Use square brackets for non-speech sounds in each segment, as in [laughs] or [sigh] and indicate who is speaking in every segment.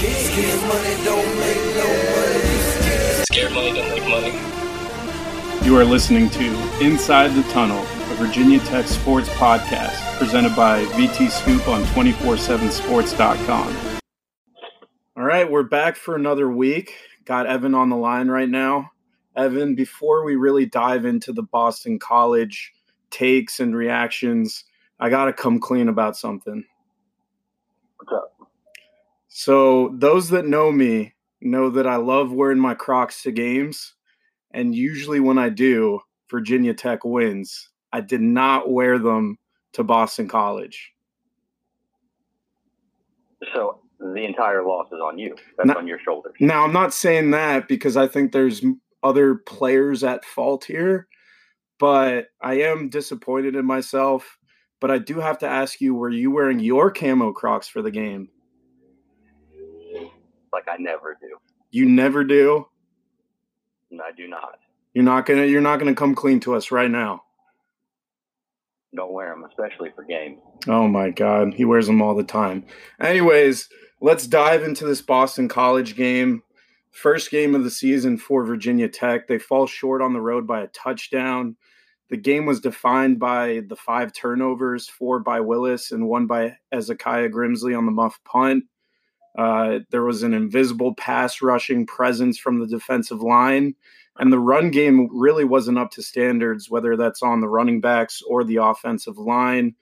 Speaker 1: Scared money don't make no money.
Speaker 2: Scared money don't make money.
Speaker 3: You are listening to Inside the Tunnel, a Virginia Tech sports podcast presented by VT Scoop on 247sports.com. All right, we're back for another week. Got Evan on the line right now. Evan, before we really dive into the Boston College takes and reactions, I got to come clean about something.
Speaker 4: What's up?
Speaker 3: So, those that know me know that I love wearing my Crocs to games. And usually, when I do, Virginia Tech wins. I did not wear them to Boston College.
Speaker 4: So the entire loss is on you. That's
Speaker 3: No-
Speaker 4: on your shoulders.
Speaker 3: Now, I'm not saying that because I think there's other players at fault here, but I am disappointed in myself. But I do have to ask you were you wearing your camo Crocs for the game?
Speaker 4: Like I never do.
Speaker 3: You never do.
Speaker 4: And I do not.
Speaker 3: You're not gonna. You're not gonna come clean to us right now.
Speaker 4: Don't wear them, especially for games.
Speaker 3: Oh my God, he wears them all the time. Anyways, let's dive into this Boston College game. First game of the season for Virginia Tech. They fall short on the road by a touchdown. The game was defined by the five turnovers, four by Willis and one by Hezekiah Grimsley on the muff punt. Uh, there was an invisible pass rushing presence from the defensive line, and the run game really wasn't up to standards, whether that's on the running backs or the offensive line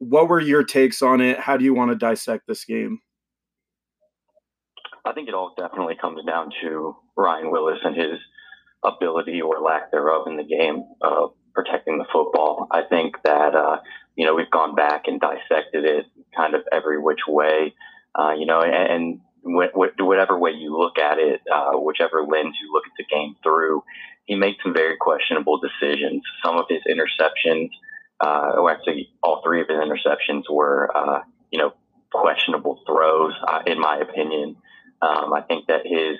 Speaker 3: what were your takes on it? How do you want to dissect this game?
Speaker 4: I think it all definitely comes down to Ryan Willis and his ability or lack thereof in the game of protecting the football. I think that, uh, you know, we've gone back and dissected it kind of every which way, uh, you know, and, and wh- wh- whatever way you look at it, uh, whichever lens you look at the game through, he made some very questionable decisions. Some of his interceptions, uh, or actually all three of his interceptions were, uh, you know, questionable throws, uh, in my opinion. Um, I think that his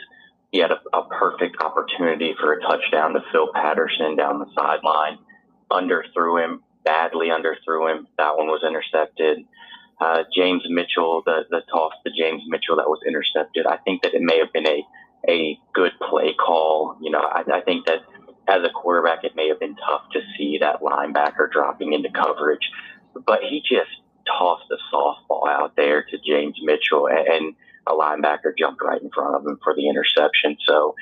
Speaker 4: he had a, a perfect opportunity for a touchdown to Phil Patterson down the sideline, underthrew him badly, underthrew him. That one was intercepted. Uh, James Mitchell, the the toss to James Mitchell that was intercepted. I think that it may have been a a good play call. You know, I, I think that as a quarterback, it may have been tough to see that linebacker dropping into coverage, but he just tossed a softball out there to James Mitchell, and, and a linebacker jumped right in front of him for the interception. So,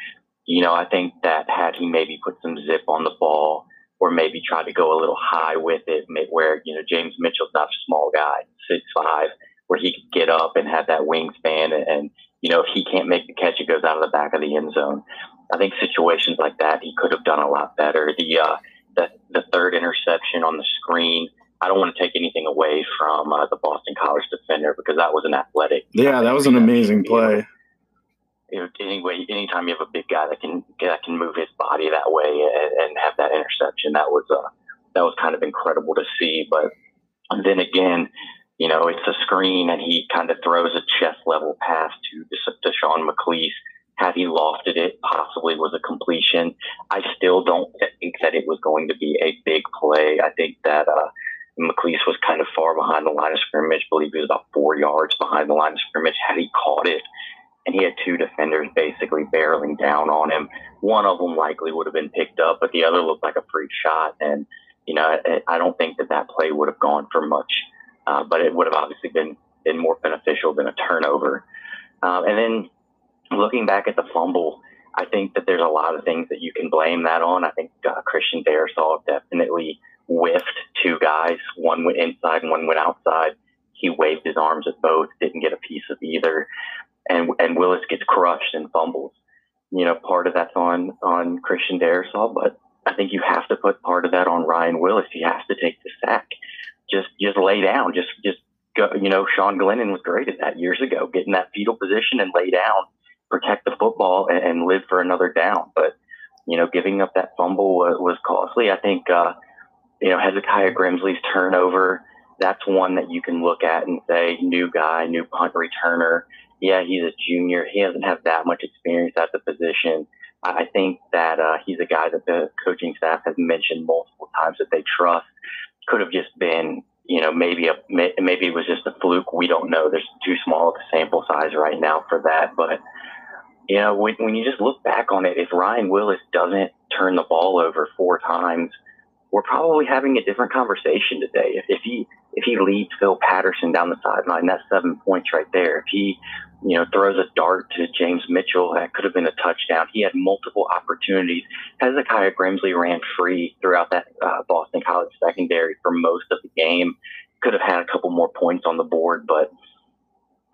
Speaker 4: you know, I think that had he maybe put some zip on the ball or maybe try to go a little high with it, where, you know, James Mitchell's not a small guy, six five, where he could get up and have that wingspan and, and you know, if he can't make the catch, it goes out of the back of the end zone. I think situations like that, he could have done a lot better. The, uh, the, the third interception on the screen, I don't want to take anything away from uh, the Boston College defender because that was an athletic.
Speaker 3: Yeah, that was an amazing play.
Speaker 4: Anyway, anytime you have a big guy that can that can move his body that way and, and have that interception, that was uh, that was kind of incredible to see. But then again, you know, it's a screen and he kind of throws a chest level pass to to Sean McClease. Had he lofted it, possibly was a completion. I still don't think that it was going to be a big play. I think that uh, McClease was kind of far behind the line of scrimmage. I believe he was about four yards behind the line of scrimmage. Had he caught it, and he had two defenders basically barreling down on him, one of them likely would have been picked up, but the other looked like a free shot. And you know, I, don't think that that play would have gone for much, uh, but it would have obviously been been more beneficial than a turnover. Um, and then looking back at the fumble, I think that there's a lot of things that you can blame that on. I think uh, Christian Darrisaw definitely whiffed two guys. One went inside and one went outside. He waved his arms at both, didn't get a piece of either. And, and Willis gets crushed and fumbles. You know, part of that's on, on Christian Darrisaw, but I think you have to put part of that on Ryan Willis. He has to take the sack. Just, just lay down. Just, just go. You know, Sean Glennon was great at that years ago, get in that fetal position and lay down, protect the football and, and live for another down. But, you know, giving up that fumble was, was costly. I think, uh, you know, Hezekiah Grimsley's turnover, that's one that you can look at and say, new guy, new punt returner. Yeah, he's a junior. He doesn't have that much experience at the position. I think that uh, he's a guy that the coaching staff has mentioned multiple times that they trust. Could have just been you know, maybe a maybe it was just a fluke. We don't know. There's too small of a sample size right now for that. But you know, when, when you just look back on it, if Ryan Willis doesn't turn the ball over four times, we're probably having a different conversation today. If, if he if he leads Phil Patterson down the sideline, that's seven points right there. If he you know, throws a dart to James Mitchell. That could have been a touchdown. He had multiple opportunities. Hezekiah Grimsley ran free throughout that uh, Boston College secondary for most of the game. Could have had a couple more points on the board, but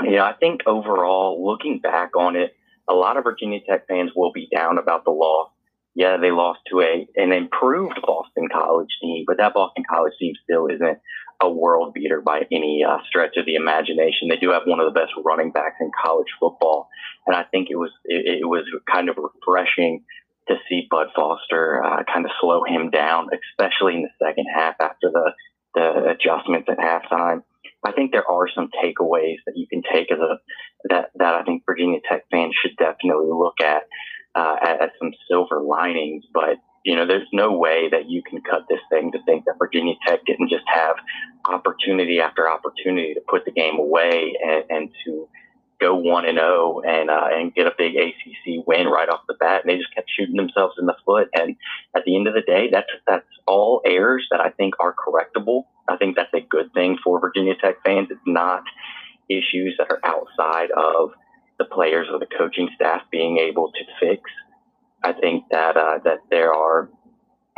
Speaker 4: you know, I think overall, looking back on it, a lot of Virginia Tech fans will be down about the loss. Yeah, they lost to a an improved Boston College team, but that Boston College team still isn't a world beater by any uh, stretch of the imagination. They do have one of the best running backs in college football, and I think it was it, it was kind of refreshing to see Bud Foster uh, kind of slow him down, especially in the second half after the the adjustments at halftime. I think there are some takeaways that you can take as a that that I think Virginia Tech fans should definitely look at uh, as, as some silver linings, but you know, there's no way that you can cut this thing to think that Virginia Tech didn't just have opportunity after opportunity to put the game away and, and to go one and zero oh and uh, and get a big ACC win right off the bat. And they just kept shooting themselves in the foot. And at the end of the day, that's that's all errors that I think are correctable. I think that's a good thing for Virginia Tech fans. It's not issues that are outside of the players or the coaching staff being able to fix. I think that uh, that there are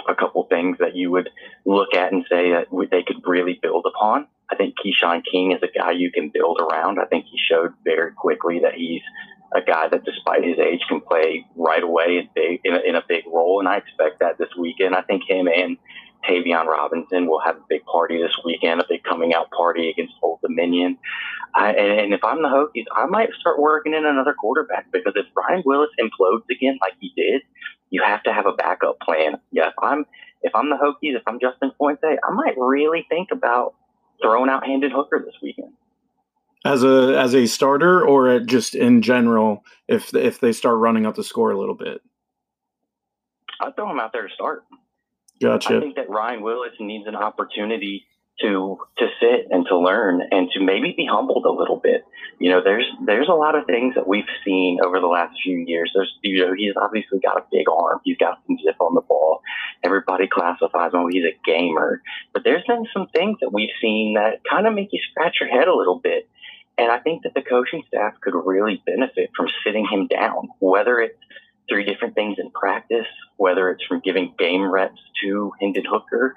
Speaker 4: a couple things that you would look at and say that they could really build upon. I think Keshawn King is a guy you can build around. I think he showed very quickly that he's a guy that, despite his age, can play right away in, big, in, a, in a big role, and I expect that this weekend. I think him and Tayvion Robinson will have a big party this weekend, a big coming out party against Old Dominion. I, and, if I'm the Hokies, I might start working in another quarterback because if Ryan Willis implodes again like he did, you have to have a backup plan. Yeah, if I'm if I'm the Hokies, if I'm Justin Fuente, I might really think about throwing out Hendon Hooker this weekend.
Speaker 3: As a as a starter or just in general, if if they start running up the score a little bit,
Speaker 4: I'd throw him out there to start.
Speaker 3: Gotcha.
Speaker 4: I think that Ryan Willis needs an opportunity to to sit and to learn and to maybe be humbled a little bit. You know, there's there's a lot of things that we've seen over the last few years. There's you know, he's obviously got a big arm. He's got some zip on the ball. Everybody classifies him. He's a gamer. But there's been some things that we've seen that kind of make you scratch your head a little bit. And I think that the coaching staff could really benefit from sitting him down, whether it's three different things in practice, whether it's from giving game reps to Hendon Hooker,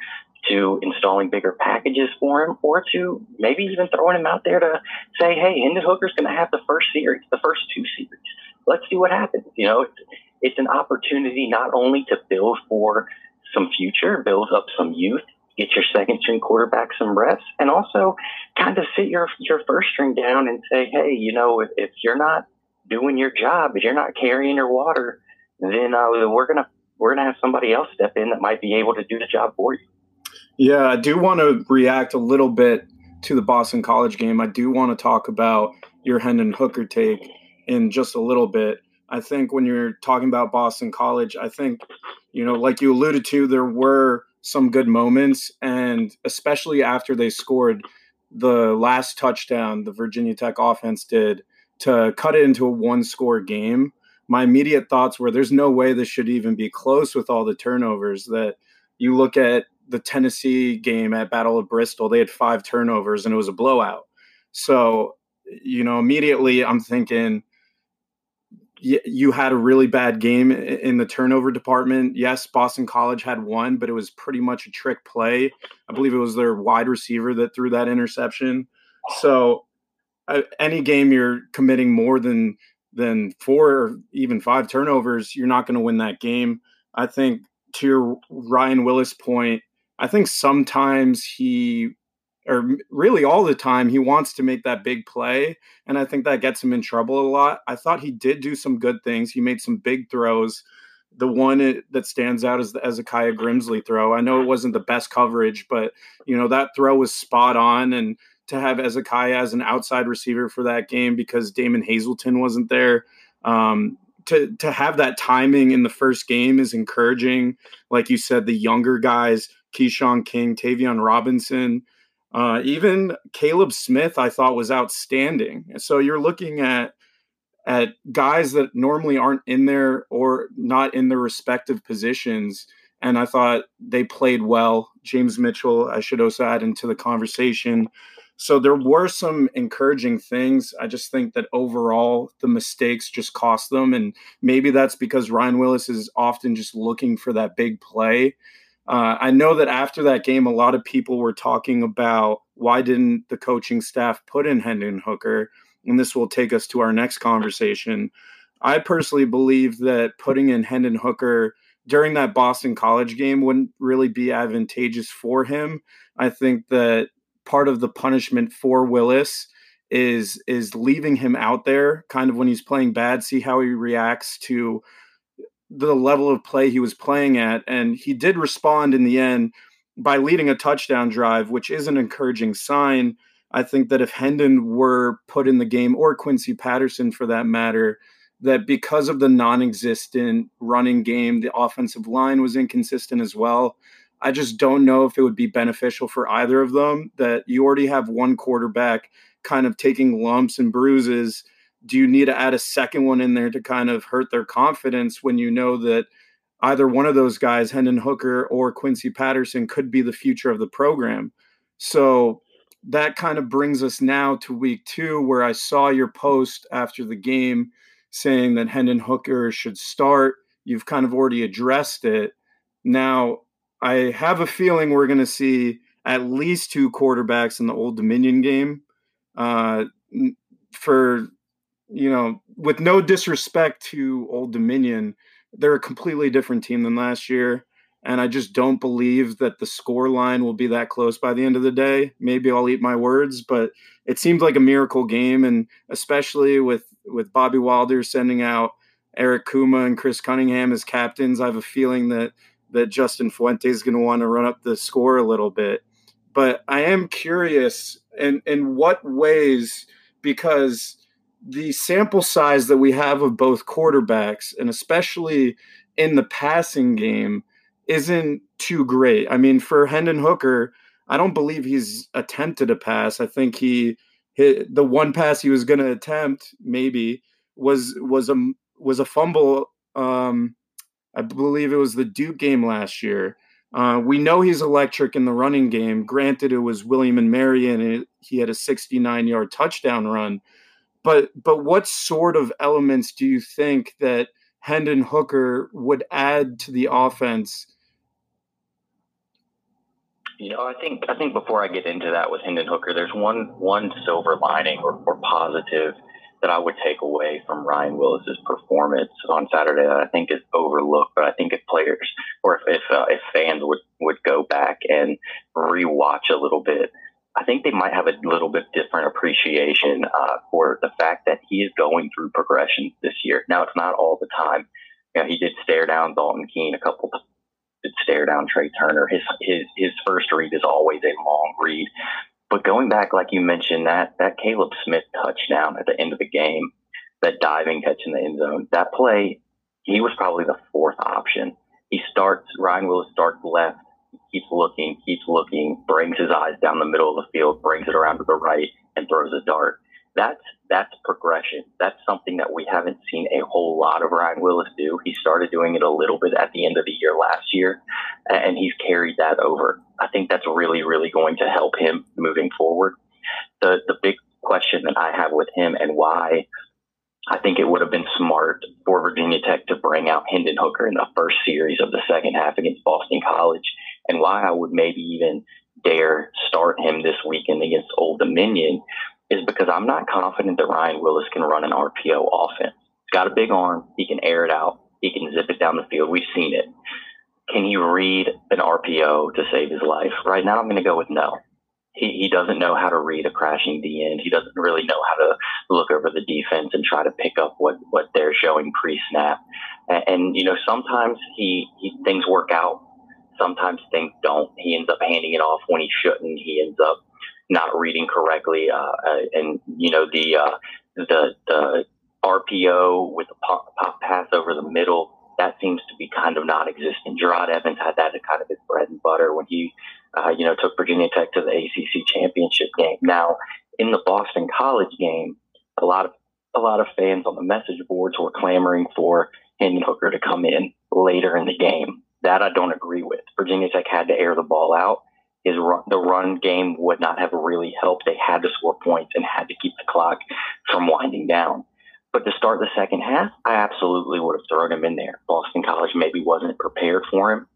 Speaker 4: to installing bigger packages for him, or to maybe even throwing him out there to say, hey, Hendon Hooker's going to have the first series, the first two series. Let's see what happens. You know, it's, it's an opportunity not only to build for some future, build up some youth, get your second string quarterback some reps, and also kind of sit your your first string down and say, hey, you know, if, if you're not doing your job, if you're not carrying your water, then uh, we're gonna we're gonna have somebody else step in that might be able to do the job for you.
Speaker 3: Yeah, I do want to react a little bit to the Boston College game. I do want to talk about your Hendon Hooker take in just a little bit. I think when you're talking about Boston College, I think, you know, like you alluded to, there were some good moments. And especially after they scored the last touchdown the Virginia Tech offense did to cut it into a one score game, my immediate thoughts were there's no way this should even be close with all the turnovers that you look at the Tennessee game at Battle of Bristol, they had five turnovers and it was a blowout. So, you know, immediately I'm thinking you had a really bad game in the turnover department. Yes, Boston College had one, but it was pretty much a trick play. I believe it was their wide receiver that threw that interception. So, Uh, any game you're committing more than than four or even five turnovers, you're not going to win that game. I think to your Ryan Willis point, I think sometimes he, or really all the time, he wants to make that big play. And I think that gets him in trouble a lot. I thought he did do some good things. He made some big throws. The one uh, that stands out is the Hezekiah Grimsley throw. I know it wasn't the best coverage, but you know that throw was spot on. And to have Hezekiah as an outside receiver for that game because Damon Hazelton wasn't there, um, to to have that timing in the first game is encouraging. Like you said, the younger guys Keshawn King, Tayvion Robinson. Uh, even Caleb Smith, I thought was outstanding. So you're looking at at guys that normally aren't in there or not in their respective positions. And I thought they played well. James Mitchell, I should also add into the conversation. So there were some encouraging things. I just think that overall the mistakes just cost them. And maybe that's because Ryan Willis is often just looking for that big play. Uh, I know that after that game, a lot of people were talking about why didn't the coaching staff put in Hendon Hooker? and this will take us to our next conversation. I personally believe that putting in Hendon Hooker during that Boston College game wouldn't really be advantageous for him. I think that part of the punishment for Willis is is leaving him out there kind of when he's playing bad see how he reacts to the level of play he was playing at and he did respond in the end by leading a touchdown drive which is an encouraging sign I think that if Hendon were put in the game, or Quincy Patterson for that matter, that because of the non existent running game, the offensive line was inconsistent as well. I just don't know if it would be beneficial for either of them. That you already have one quarterback kind of taking lumps and bruises. Do you need to add a second one in there to kind of hurt their confidence when you know that either one of those guys, Hendon Hooker or Quincy Patterson, could be the future of the program? So that kind of brings us now to week two, where I saw your post after the game saying that Hendon Hooker should start. You've kind of already addressed it. Now, I have a feeling we're going to see at least two quarterbacks in the Old Dominion game. Uh, for, you know, with no disrespect to Old Dominion, they're a completely different team than last year and I just don't believe that the score line will be that close by the end of the day. Maybe I'll eat my words, but it seems like a miracle game, and especially with with Bobby Wilder sending out Eric Kuma and Chris Cunningham as captains, I have a feeling that that Justin Fuente is going to want to run up the score a little bit. But I am curious in in what ways because the sample size that we have of both quarterbacks, and especially in the passing game isn't too great. I mean, for Hendon Hooker, I don't believe he's attempted a pass. I think he hit the one pass he was going to attempt maybe was was a was a fumble. Um, I believe it was the Duke game last year. Uh, we know he's electric in the running game. Granted, it was William and Mary, and it, he had a 69 yard touchdown run. But but what sort of elements do you think that Hendon Hooker would add to the offense
Speaker 4: you know, I think I think before I get into that with Hendon Hooker, there's one one silver lining or, or positive that I would take away from Ryan Willis's performance on Saturday that I think is overlooked. But I think if players or if if, uh, if fans would would go back and rewatch a little bit, I think they might have a little bit different appreciation uh, for the fact that he is going through progression this year. Now it's not all the time. You know, he did stare down Dalton Keene a couple did stare down Tre Turner. His his his first read is always a long read. But going back, like you mentioned, that that Caleb Smith touchdown at the end of the game, that diving catch in the end zone, that play, he was probably the fourth option. He starts Ryan Willis starts left, keeps looking, keeps looking, brings his eyes down the middle of the field, brings it around to the right, and throws a dart that's that's progression. That's something that we haven't seen a whole lot of Ryan Willis do. He started doing it a little bit at the end of the year last year, and he's carried that over. I think that's really, really going to help him moving forward. The the big question that I have with him and why I think it would have been smart for Virginia Tech to bring out Hendon Hooker in the first series of the second half against Boston College, and why I would maybe even dare start him this weekend against Old Dominion is because I'm not confident that Ryan Willis can run an RPO offense. He's got a big arm. He can air it out. He can zip it down the field. We've seen it. Can he read an RPO to save his life? Right now, I'm going to go with no. He, he doesn't know how to read a crashing D end. He doesn't really know how to look over the defense and try to pick up what, what they're showing pre snap. And, and, you know, sometimes he, he things work out. Sometimes things don't. He ends up handing it off when he shouldn't. He ends up not reading correctly, uh, uh, and you know the uh, the the RPO with the pop, pop pass over the middle that seems to be kind of non-existent. Jerod Evans had that as kind of his bread and butter when he uh, you know, took Virginia Tech to the ACC championship game. Now, in the Boston College game, a lot of a lot of fans on the message boards were clamoring for Hendon Hooker to come in later in the game. That I don't agree with. Virginia Tech had to air the ball out. His run, the run game would not have really helped. They had to score points and had to keep the clock from winding down. But to start the second half, I absolutely would have thrown him in there. Boston College maybe wasn't prepared for him.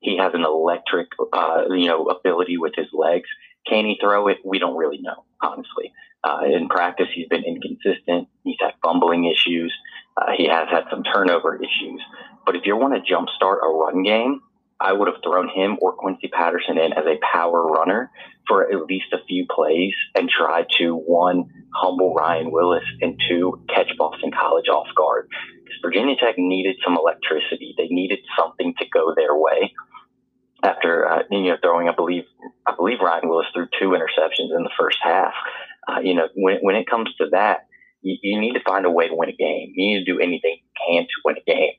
Speaker 4: He has an electric, uh, you know, ability with his legs. Can he throw it? We don't really know, honestly. Uh, in practice, he's been inconsistent. He's had fumbling issues. Uh, he has had some turnover issues. But if you want to jumpstart a run game, I would have thrown him or Quincy Patterson in as a power runner for at least a few plays and tried to one humble Ryan Willis and two catch Boston College off guard. Because Virginia Tech needed some electricity. They needed something to go their way after uh, you know throwing, I believe, I believe Ryan Willis threw two interceptions in the first half. Uh, you know, when when it comes to that, you, you, need to find a way to win a game. You need to do anything you can to win a game.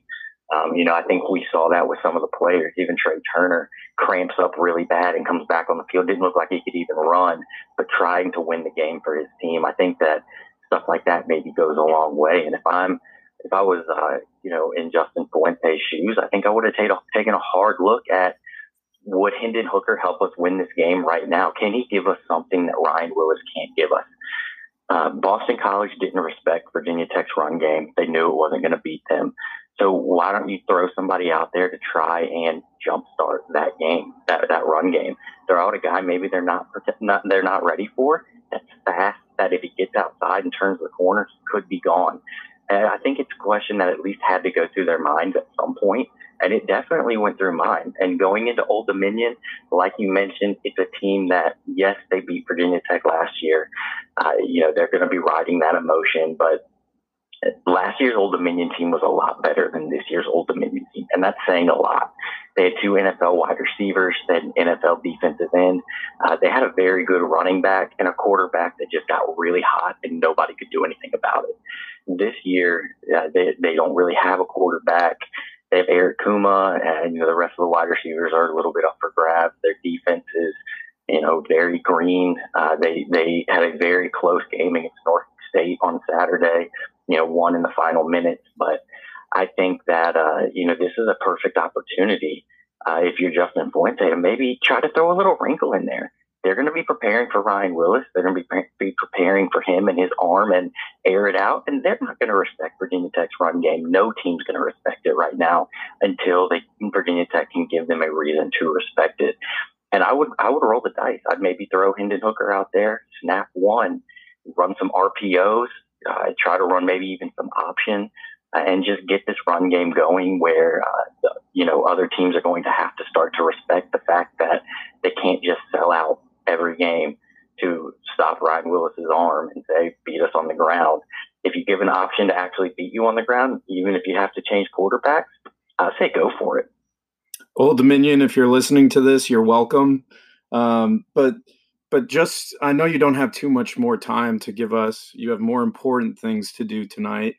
Speaker 4: Um, you know, I think we saw that with some of the players. Even Tre Turner cramps up really bad and comes back on the field. Didn't look like he could even run, but trying to win the game for his team. I think that stuff like that maybe goes a long way. And if I'm if I was, uh, you know, in Justin Fuente's shoes, I think I would have taken a hard look at would Hendon Hooker help us win this game right now? Can he give us something that Ryan Willis can't give us? Uh, Boston College didn't respect Virginia Tech's run game. They knew it wasn't going to beat them. So why don't you throw somebody out there to try and jumpstart that game, that that run game? Throw out a guy maybe they're not, not they're not ready for. That's fast. That if he gets outside and turns the corner, could be gone. And I think it's a question that at least had to go through their minds at some point and it definitely went through mine. And going into Old Dominion, like you mentioned, it's a team that, yes, they beat Virginia Tech last year. Uh, you know, they're going to be riding that emotion, but last year's Old Dominion team was a lot better than this year's Old Dominion team, and that's saying a lot. They had two NFL wide receivers, they had an NFL defensive end. Uh, they had a very good running back and a quarterback that just got really hot, and nobody could do anything about it. This year, uh, they they don't really have a quarterback. They have Eric Kuma, and you know the rest of the wide receivers are a little bit up for grabs. Their defense is, you know, very green. Uh, they they had a very close game against Norfolk State on Saturday. You know, won in the final minutes. But I think that uh, you know this is a perfect opportunity uh, if you're Justin Fuente to maybe try to throw a little wrinkle in there they're going to be preparing for Ryan Willis. They're going to be, be preparing for him and his arm and air it out. And they're not going to respect Virginia Tech's run game. No team's going to respect it right now until they, Virginia Tech can give them a reason to respect it. And I would, I would roll the dice. I'd maybe throw Hendon Hooker out there, snap one, run some RPOs, uh, try to run maybe even some option, uh, and just get this run game going where, uh, you know, other teams are going to have to start to respect the fact that they can't just sell out every game to stop Ryan Willis's arm and say, beat us on the ground. If you give an option to actually beat you on the ground, even if you have to change quarterbacks, I say go for it.
Speaker 3: Old Dominion, if you're listening to this, you're welcome. Um, but but just I know you don't have too much more time to give us. You have more important things to do tonight.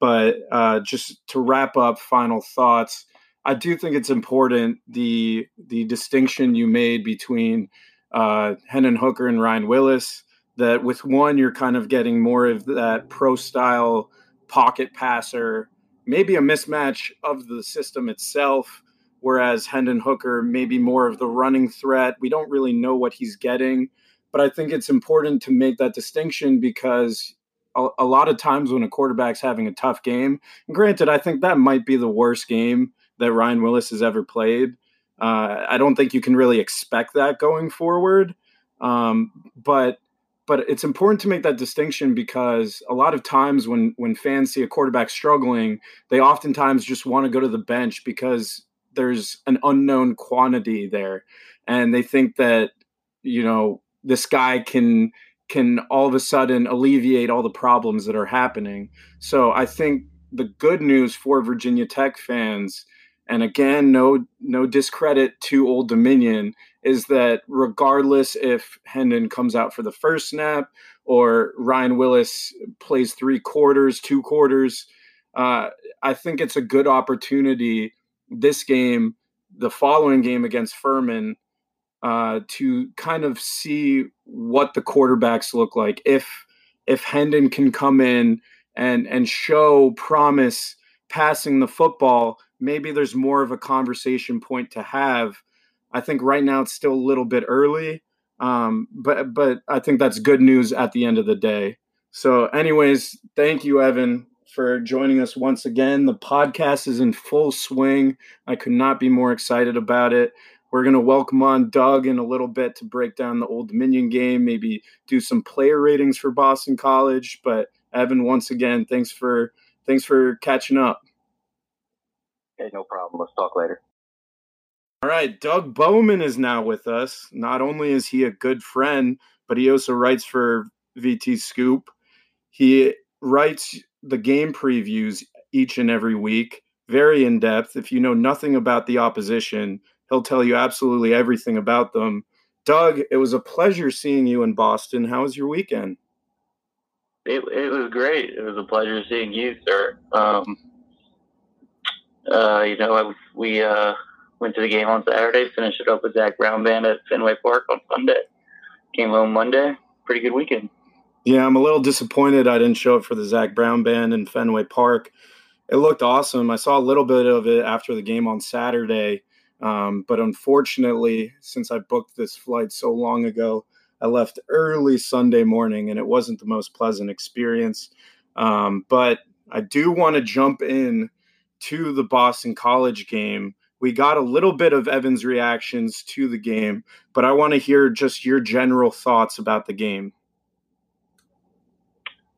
Speaker 3: But uh, just to wrap up, final thoughts. I do think it's important the the distinction you made between uh, Hendon Hooker and Ryan Willis. That with one, you're kind of getting more of that pro style pocket passer, maybe a mismatch of the system itself. Whereas Hendon Hooker, maybe more of the running threat. We don't really know what he's getting, but I think it's important to make that distinction because a, a lot of times when a quarterback's having a tough game, granted, I think that might be the worst game that Ryan Willis has ever played. Uh, I don't think you can really expect that going forward. Um, but but it's important to make that distinction because a lot of times when when fans see a quarterback struggling, they oftentimes just want to go to the bench because there's an unknown quantity there, and they think that you know this guy can can all of a sudden alleviate all the problems that are happening. So I think the good news for Virginia Tech fans and again no no discredit to old dominion is that regardless if hendon comes out for the first snap or ryan willis plays three quarters two quarters uh, i think it's a good opportunity this game the following game against furman uh, to kind of see what the quarterbacks look like. If if Hendon can come in and and show promise passing the football, maybe there's more of a conversation point to have. I think right now it's still a little bit early, um, but but I think that's good news at the end of the day. So, anyways, thank you, Evan, for joining us once again. The podcast is in full swing. I could not be more excited about it. We're going to welcome on Doug in a little bit to break down the Old Dominion game, maybe do some player ratings for Boston College. But Evan, once again, thanks for thanks for catching up.
Speaker 4: Hey, no problem. Let's talk later.
Speaker 3: All right, Doug Bowman is now with us. Not only is he a good friend, but he also writes for VT Scoop. He writes the game previews each and every week, very in depth. If you know nothing about the opposition, he'll tell you absolutely everything about them. Doug, it was a pleasure seeing you in Boston. How was your weekend?
Speaker 5: It, it was great. It was a pleasure seeing you, sir. Um, uh, you know, I, we uh, went to the game on Saturday, finished it up with Zac Brown Band at Fenway Park on Sunday. Came home Monday. Pretty good weekend.
Speaker 3: Yeah, I'm a little disappointed I didn't show up for the Zac Brown band in Fenway Park. It looked awesome. I saw a little bit of it after the game on Saturday, um, but unfortunately, since I booked this flight so long ago, I left early Sunday morning, and it wasn't the most pleasant experience. Um, but I do want to jump in to the Boston College game. We got a little bit of Evan's reactions to the game, but I want to hear just your general thoughts about the game.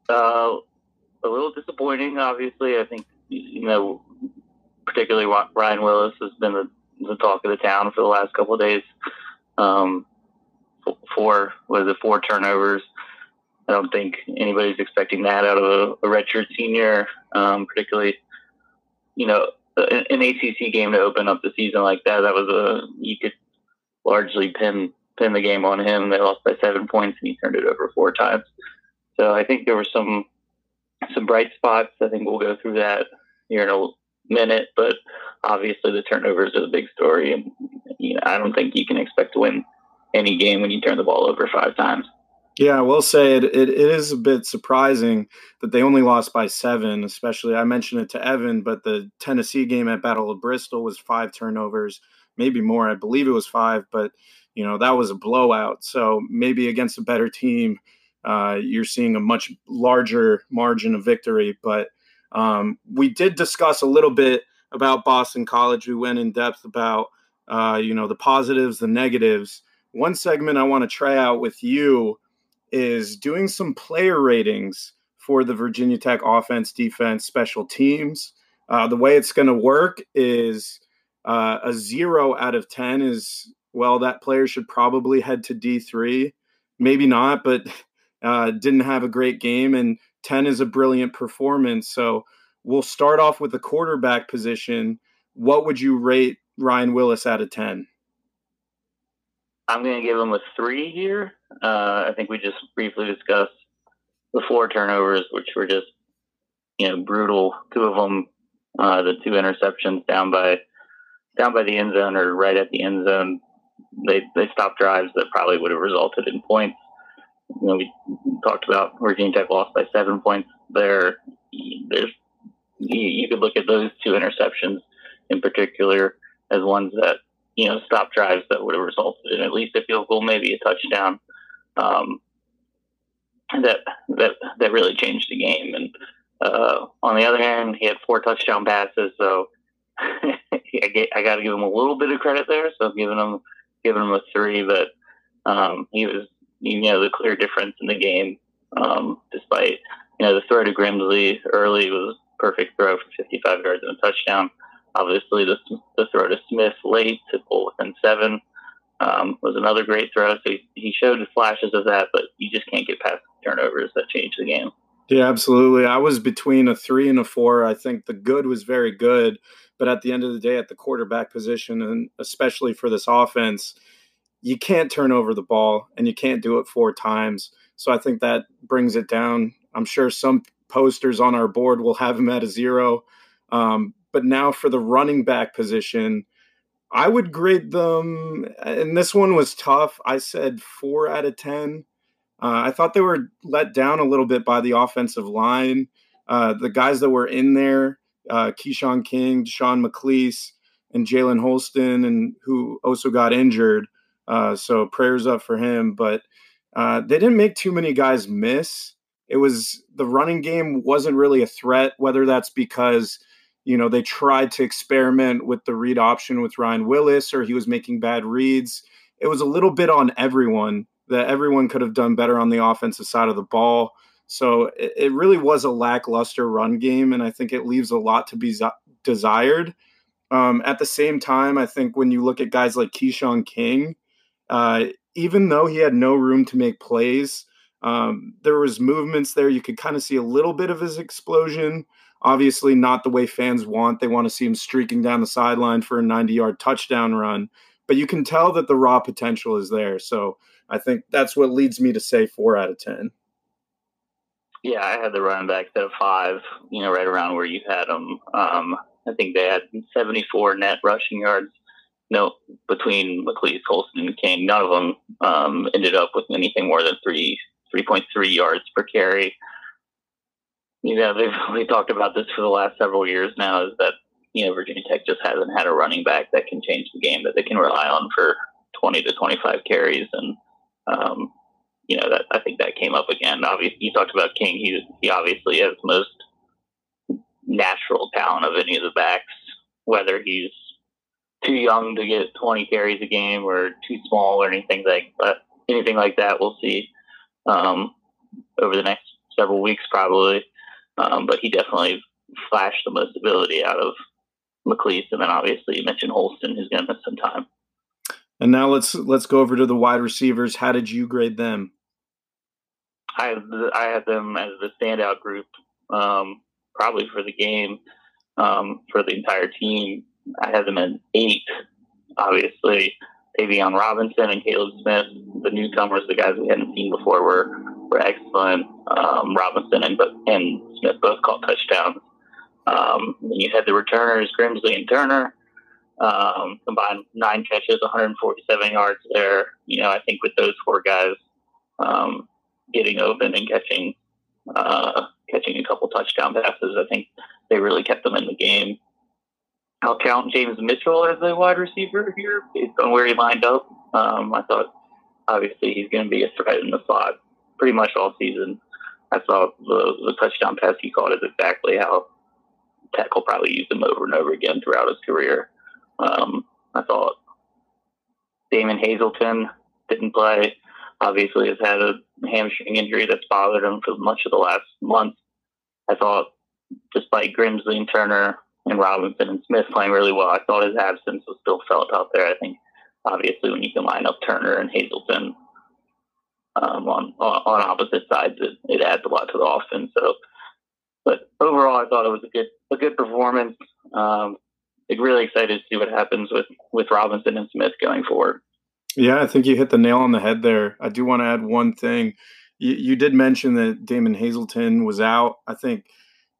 Speaker 5: Uh, a little disappointing, obviously. I think, you know, particularly Ryan Willis has been the, the talk of the town for the last couple of days. Um, four, was it, four turnovers. I don't think anybody's expecting that out of a, a redshirt senior, um, particularly, you know, an, an ACC game to open up the season like that. That was a, you could largely pin, pin the game on him. They lost by seven points and he turned it over four times. So I think there were some some bright spots. I think we'll go through that here in a minute, but obviously the turnovers are the big story, and you know I don't think you can expect to win any game when you turn the ball over five times.
Speaker 3: Yeah, I will say it, it, it is a bit surprising that they only lost by seven, especially I mentioned it to Evan, but the Tennessee game at Battle of Bristol was five turnovers, maybe more. I believe it was five, but you know, that was a blowout. So maybe against a better team, uh, you're seeing a much larger margin of victory. But um, we did discuss a little bit about Boston College. We went in depth about uh, you know the positives, the negatives. One segment I want to try out with you is doing some player ratings for the Virginia Tech offense, defense, special teams. Uh, the way it's going to work is uh, a zero out of 10 is, well, that player should probably head to D3. Maybe not, but uh, didn't have a great game, and 10 is a brilliant performance. So we'll start off with the quarterback position. What would you rate Ryan Willis out of 10?
Speaker 5: I'm going to give him a three here. Uh, I think we just briefly discussed the four turnovers, which were just, you know, brutal. Two of them, uh, the two interceptions down by down by the end zone or right at the end zone. They they stopped drives that probably would have resulted in points you know, we talked about Virginia Tech lost by seven points there. There's you, you could look at those two interceptions in particular as ones that you know stop drives that would have resulted in at least a field goal, maybe a touchdown. Um, that that that really changed the game. And uh, on the other hand, he had four touchdown passes, so [laughs] I, I got to give him a little bit of credit there. So I'm giving him giving him a three, but um, he was you know the clear difference in the game. Um, despite you know the throw to Grimsley early was a perfect throw for 55 yards and a touchdown. Obviously, the, the throw to Smith late to pull within seven um, was another great throw. So he, he showed flashes of that, but you just can't get past turnovers that change the game.
Speaker 3: Yeah, absolutely. I was between a three and a four. I think the good was very good, but at the end of the day, at the quarterback position, and especially for this offense, you can't turn over the ball and you can't do it four times. So I think that brings it down. I'm sure some posters on our board will have him at a zero. Um, but now for the running back position, I would grade them, and this one was tough. I said four out of 10. Uh, I thought they were let down a little bit by the offensive line. Uh, the guys that were in there, uh, Keshawn King, Sean McClease, and Jalen Holston, and who also got injured. Uh, so prayers up for him. But uh, they didn't make too many guys miss. It was the running game wasn't really a threat, whether that's because you know they tried to experiment with the read option with Ryan Willis or he was making bad reads. It was a little bit on everyone that everyone could have done better on the offensive side of the ball. So it, it really was a lackluster run game, and I think it leaves a lot to be desired. Um, at the same time, I think when you look at guys like Keshawn King, uh, even though he had no room to make plays, um, there was movements there. You could kind of see a little bit of his explosion. Obviously, not the way fans want. They want to see him streaking down the sideline for a 90-yard touchdown run. But you can tell that the raw potential is there. So I think that's what leads me to say four out of ten.
Speaker 5: Yeah, I had the running backs at five. You know, right around where you had them. Um, I think they had 74 net rushing yards no, between McClease, Holston, and King, none of them um, ended up with anything more than three, 3.3 yards per carry. You know, they've we talked about this for the last several years now. Is that you know Virginia Tech just hasn't had a running back that can change the game that they can rely on for 20 to 25 carries, and um, you know that I think that came up again. Obviously, you talked about King. He he obviously has the most natural talent of any of the backs, whether he's too young to get 20 carries a game or too small or anything like but anything like that we'll see um, over the next several weeks probably. Um, but he definitely flashed the most ability out of McClease and then obviously you mentioned Holston who's going to miss some time.
Speaker 3: And now let's let's go over to the wide receivers. How did you grade them?
Speaker 5: I I had them as the standout group um, probably for the game um, for the entire team I had them in eight. Obviously, Tayvion Robinson and Caleb Smith, the newcomers, the guys we hadn't seen before, were were excellent. Um, Robinson and and Smith both caught touchdowns. Um, you had the returners, Grimsley and Turner, um, combined nine catches, 147 yards there. You know, I think with those four guys um, getting open and catching uh, catching a couple touchdown passes, I think they really kept them in the game. I'll count James Mitchell as a wide receiver here based on where he lined up. Um, I thought obviously he's going to be a threat in the slot pretty much all season. I saw the, the touchdown pass he caught is exactly how Tech will probably use him over and over again throughout his career. Um, I thought Damon Hazelton didn't play. Obviously, has had a hamstring injury that's bothered him for much of the last month. I thought, despite Grimsley and Turner and Robinson and Smith playing really well. I thought his absence was still felt out there. I think obviously when you can line up Turner and Hazelton um, on, on opposite sides, it, it adds a lot to the offense. So, but overall, I thought it was a good a good performance. Um, really excited to see what happens with with Robinson and Smith going forward.
Speaker 3: Yeah, I think you hit the nail on the head there. I do want to add one thing. You, you did mention that Damon Hazelton was out. I think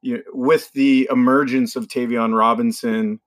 Speaker 3: you know, with the emergence of Tayvion Robinson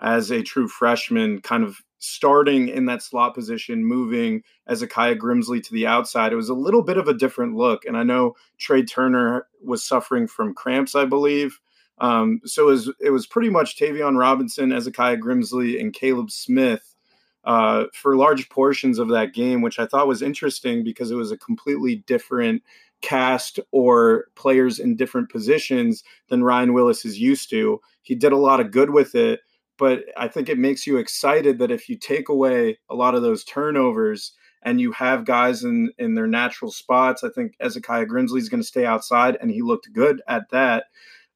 Speaker 3: as a true freshman, kind of starting in that slot position, moving as Grimsley to the outside, it was a little bit of a different look. And I know Tre Turner was suffering from cramps, I believe. Um, so it was, it was pretty much Tayvion Robinson, Akia Grimsley, and Caleb Smith uh, for large portions of that game, which I thought was interesting because it was a completely different cast or players in different positions than Ryan Willis is used to. He did a lot of good with it, but I think it makes you excited that if you take away a lot of those turnovers and you have guys in in their natural spots, I think Hezekiah Grimsley is going to stay outside, and he looked good at that.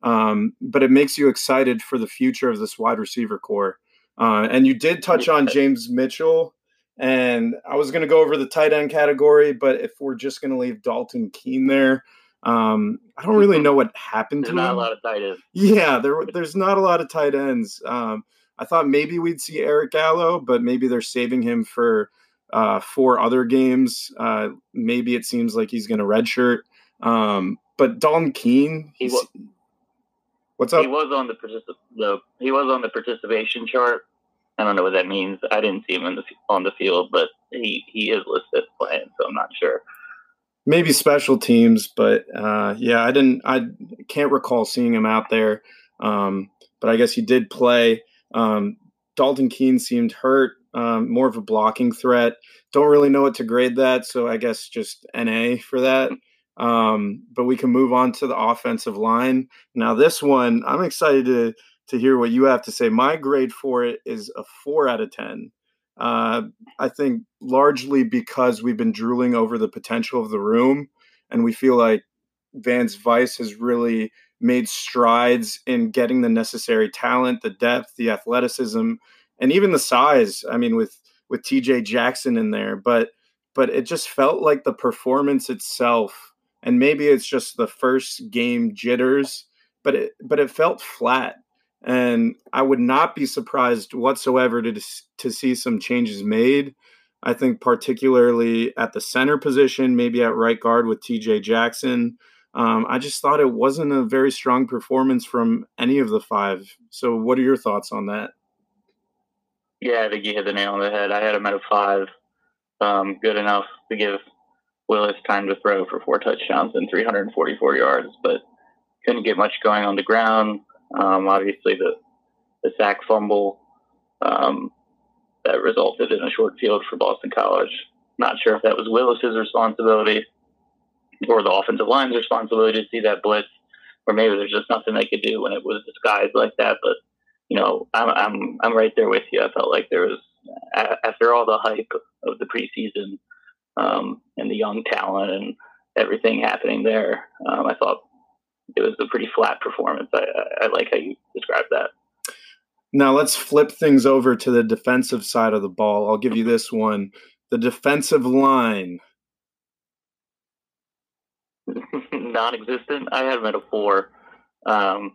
Speaker 3: Um, but it makes you excited for the future of this wide receiver core. Uh, and you did touch on James Mitchell and I was going to go over the tight end category, but if we're just going to leave Dalton Keene there, um, I don't really mm-hmm. know what happened
Speaker 5: there's
Speaker 3: to
Speaker 5: not
Speaker 3: him.
Speaker 5: a lot of tight ends.
Speaker 3: Yeah, there, there's not a lot of tight ends. Um, I thought maybe we'd see Eric Gallo, but maybe they're saving him for uh, four other games. Uh, maybe it seems like he's going to redshirt. Um, but Dalton Keene,
Speaker 5: he was,
Speaker 3: what's up?
Speaker 5: He was on the, particip- the he was on the participation chart I don't know what that means. I didn't see him in the, on the field, but he, he is listed playing, so I'm not sure.
Speaker 3: Maybe special teams, but uh, yeah, I didn't. I can't recall seeing him out there. Um, but I guess he did play. Um, Dalton Keene seemed hurt, um, more of a blocking threat. Don't really know what to grade that, so I guess just NA for that. Um, but we can move on to the offensive line. Now, this one, I'm excited to to hear what you have to say. My grade for it is a four out of ten. Uh, I think largely because we've been drooling over the potential of the room, and we feel like Vance Vice has really made strides in getting the necessary talent, the depth, the athleticism, and even the size. I mean, with with TJ Jackson in there, but but it just felt like the performance itself, and maybe it's just the first game jitters, but it but it felt flat. And I would not be surprised whatsoever to to see some changes made. I think particularly at the center position, maybe at right guard with TJ Jackson. Um, I just thought it wasn't a very strong performance from any of the five. So, what are your thoughts on that?
Speaker 5: Yeah, I think you hit the nail on the head. I had him at a five. Um, good enough to give Willis time to throw for four touchdowns and 344 yards, but couldn't get much going on the ground. Um, obviously, the the sack fumble um, that resulted in a short field for Boston College. Not sure if that was Willis's responsibility or the offensive line's responsibility to see that blitz, or maybe there's just nothing they could do when it was disguised like that. But you know, I'm I'm I'm right there with you. I felt like there was after all the hype of the preseason um, and the young talent and everything happening there, um, I thought it was a pretty flat performance. I, I, I like how you described that.
Speaker 3: Now let's flip things over to the defensive side of the ball. I'll give you this one: the defensive line. [laughs]
Speaker 5: Non-existent. I had him at a four. Um,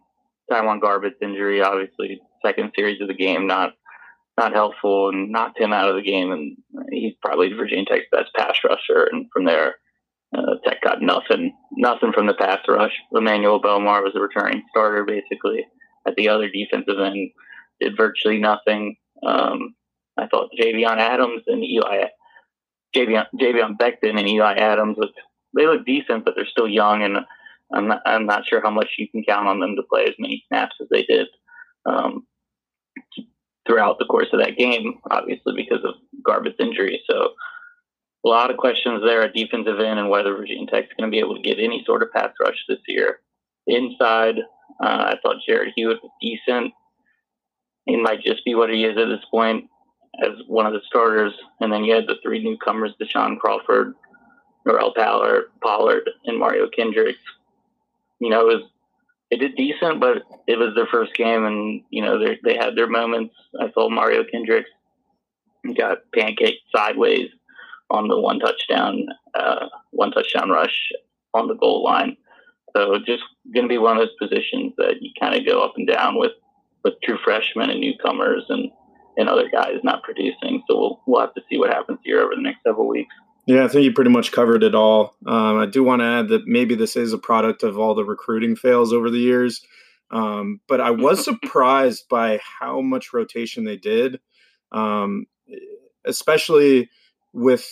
Speaker 5: TyJuan Garbutt's injury, obviously, second series of the game, not not helpful, and knocked him out of the game. And he's probably Virginia Tech's best pass rusher. And from there, uh, Tech got nothing, nothing from the pass rush. Emmanuel Belmar was a returning starter, basically. At the other defensive end, did virtually nothing. Um, I thought Javion Adams and Eli, Javion, Javion Becton and Eli Adams looked, they look decent, but they're still young and I'm not, I'm not sure how much you can count on them to play as many snaps as they did um, throughout the course of that game, obviously because of Garbutt's injury. So a lot of questions there at defensive end and whether Virginia Tech's going to be able to get any sort of pass rush this year. Inside, uh, I thought Jarrod Hewitt was decent. He might just be what he is at this point as one of the starters. And then you had the three newcomers, DaShawn Crawford, Norell Pollard, Pollard, and Mario Kendricks you know, it was they did decent, but it was their first game, and you know they they had their moments. I saw Mario Kendricks got pancaked sideways on the one touchdown, uh, one touchdown rush on the goal line. So just going to be one of those positions that you kind of go up and down with with true freshmen and newcomers and and other guys not producing. So we'll we'll have to see what happens here over the next several weeks.
Speaker 3: Yeah, I think you pretty much covered it all. Um, I do want to add that maybe this is a product of all the recruiting fails over the years. Um, but I was [laughs] surprised by how much rotation they did, um, especially with,